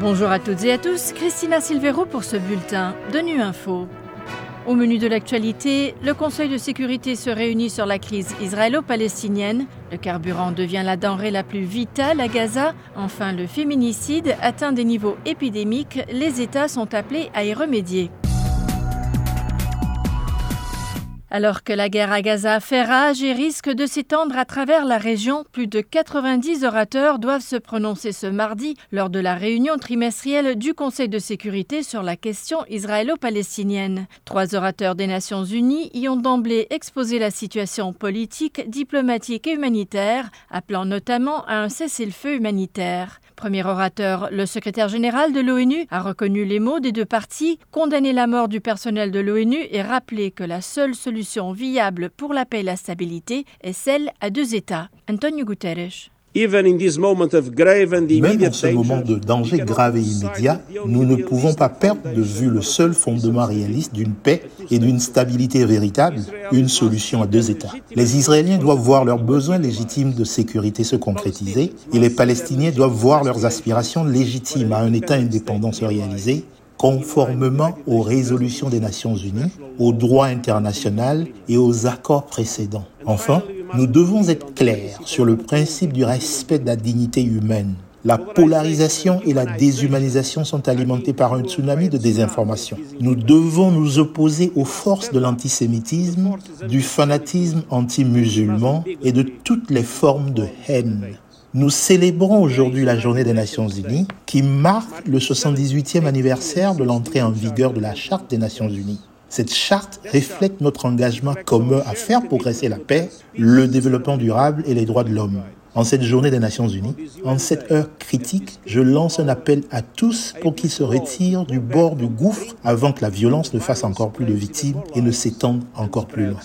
Bonjour à toutes et à tous, Christina Silvero pour ce bulletin de Nu Info. Au menu de l'actualité, le Conseil de sécurité se réunit sur la crise israélo-palestinienne. Le carburant devient la denrée la plus vitale à Gaza. Enfin, le féminicide atteint des niveaux épidémiques. Les États sont appelés à y remédier. Alors que la guerre à Gaza fait rage et risque de s'étendre à travers la région, plus de 90 orateurs doivent se prononcer ce mardi lors de la réunion trimestrielle du Conseil de sécurité sur la question israélo-palestinienne. Trois orateurs des Nations Unies y ont d'emblée exposé la situation politique, diplomatique et humanitaire, appelant notamment à un cessez-le-feu humanitaire. Premier orateur, le secrétaire général de l'ONU a reconnu les mots des deux parties, condamné la mort du personnel de l'ONU et rappelé que la seule solution viable pour la paix et la stabilité est celle à deux États. Antonio Guterres. Même en ce moment de danger grave et immédiat, nous ne pouvons pas perdre de vue le seul fondement réaliste d'une paix et d'une stabilité véritable, une solution à deux États. Les Israéliens doivent voir leurs besoins légitimes de sécurité se concrétiser et les Palestiniens doivent voir leurs aspirations légitimes à un État indépendant se réaliser conformément aux résolutions des Nations Unies, au droit international et aux accords précédents. Enfin, nous devons être clairs sur le principe du respect de la dignité humaine. La polarisation et la déshumanisation sont alimentées par un tsunami de désinformation. Nous devons nous opposer aux forces de l'antisémitisme, du fanatisme anti-musulman et de toutes les formes de haine. Nous célébrons aujourd'hui la journée des Nations Unies qui marque le 78e anniversaire de l'entrée en vigueur de la Charte des Nations Unies. Cette charte reflète notre engagement commun à faire progresser la paix, le développement durable et les droits de l'homme. En cette journée des Nations Unies, en cette heure critique, je lance un appel à tous pour qu'ils se retirent du bord du gouffre avant que la violence ne fasse encore plus de victimes et ne s'étende encore plus loin.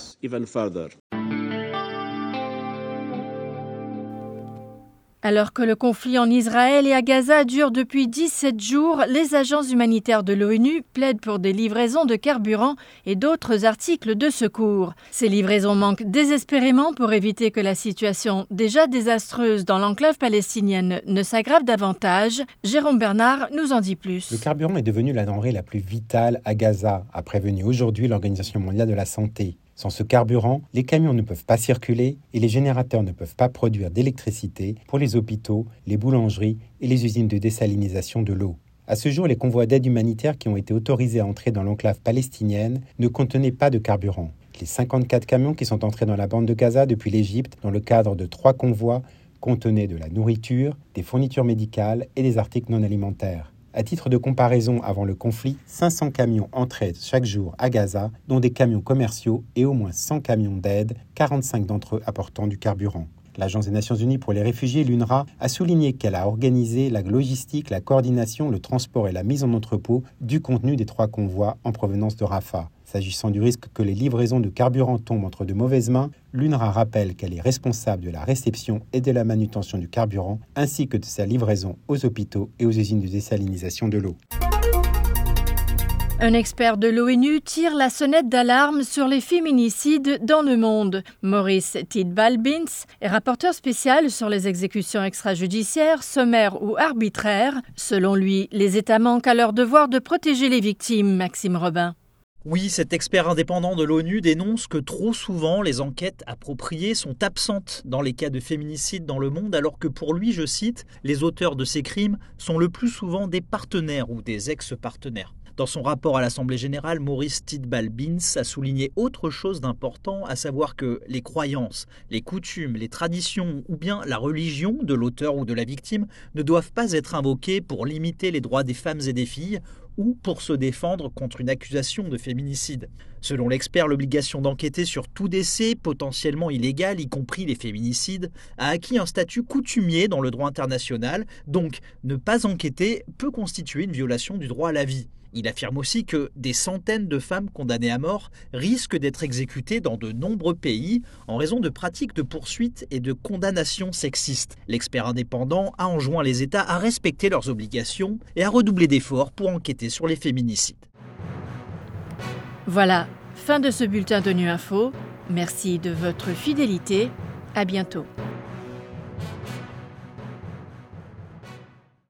Alors que le conflit en Israël et à Gaza dure depuis 17 jours, les agences humanitaires de l'ONU plaident pour des livraisons de carburant et d'autres articles de secours. Ces livraisons manquent désespérément pour éviter que la situation déjà désastreuse dans l'enclave palestinienne ne s'aggrave davantage. Jérôme Bernard nous en dit plus. Le carburant est devenu la denrée la plus vitale à Gaza, a prévenu aujourd'hui l'Organisation mondiale de la santé. Sans ce carburant, les camions ne peuvent pas circuler et les générateurs ne peuvent pas produire d'électricité pour les hôpitaux, les boulangeries et les usines de désalinisation de l'eau. À ce jour, les convois d'aide humanitaire qui ont été autorisés à entrer dans l'enclave palestinienne ne contenaient pas de carburant. Les 54 camions qui sont entrés dans la bande de Gaza depuis l'Égypte dans le cadre de trois convois contenaient de la nourriture, des fournitures médicales et des articles non alimentaires. À titre de comparaison, avant le conflit, 500 camions entraient chaque jour à Gaza, dont des camions commerciaux et au moins 100 camions d'aide, 45 d'entre eux apportant du carburant. L'Agence des Nations Unies pour les réfugiés, l'UNRWA, a souligné qu'elle a organisé la logistique, la coordination, le transport et la mise en entrepôt du contenu des trois convois en provenance de Rafah. S'agissant du risque que les livraisons de carburant tombent entre de mauvaises mains, l'UNRWA rappelle qu'elle est responsable de la réception et de la manutention du carburant, ainsi que de sa livraison aux hôpitaux et aux usines de désalinisation de l'eau. Un expert de l'ONU tire la sonnette d'alarme sur les féminicides dans le monde. Maurice Tidball-Bins est rapporteur spécial sur les exécutions extrajudiciaires, sommaires ou arbitraires. Selon lui, les États manquent à leur devoir de protéger les victimes, Maxime Robin. Oui, cet expert indépendant de l'ONU dénonce que trop souvent les enquêtes appropriées sont absentes dans les cas de féminicide dans le monde, alors que pour lui, je cite, les auteurs de ces crimes sont le plus souvent des partenaires ou des ex-partenaires. Dans son rapport à l'Assemblée générale, Maurice Tidball-Bins a souligné autre chose d'important, à savoir que les croyances, les coutumes, les traditions ou bien la religion de l'auteur ou de la victime ne doivent pas être invoquées pour limiter les droits des femmes et des filles ou pour se défendre contre une accusation de féminicide. Selon l'expert, l'obligation d'enquêter sur tout décès potentiellement illégal, y compris les féminicides, a acquis un statut coutumier dans le droit international, donc ne pas enquêter peut constituer une violation du droit à la vie. Il affirme aussi que des centaines de femmes condamnées à mort risquent d'être exécutées dans de nombreux pays en raison de pratiques de poursuite et de condamnations sexistes. L'expert indépendant a enjoint les États à respecter leurs obligations et à redoubler d'efforts pour sur les féminicides. Voilà, fin de ce bulletin de Nu Info. Merci de votre fidélité. À bientôt.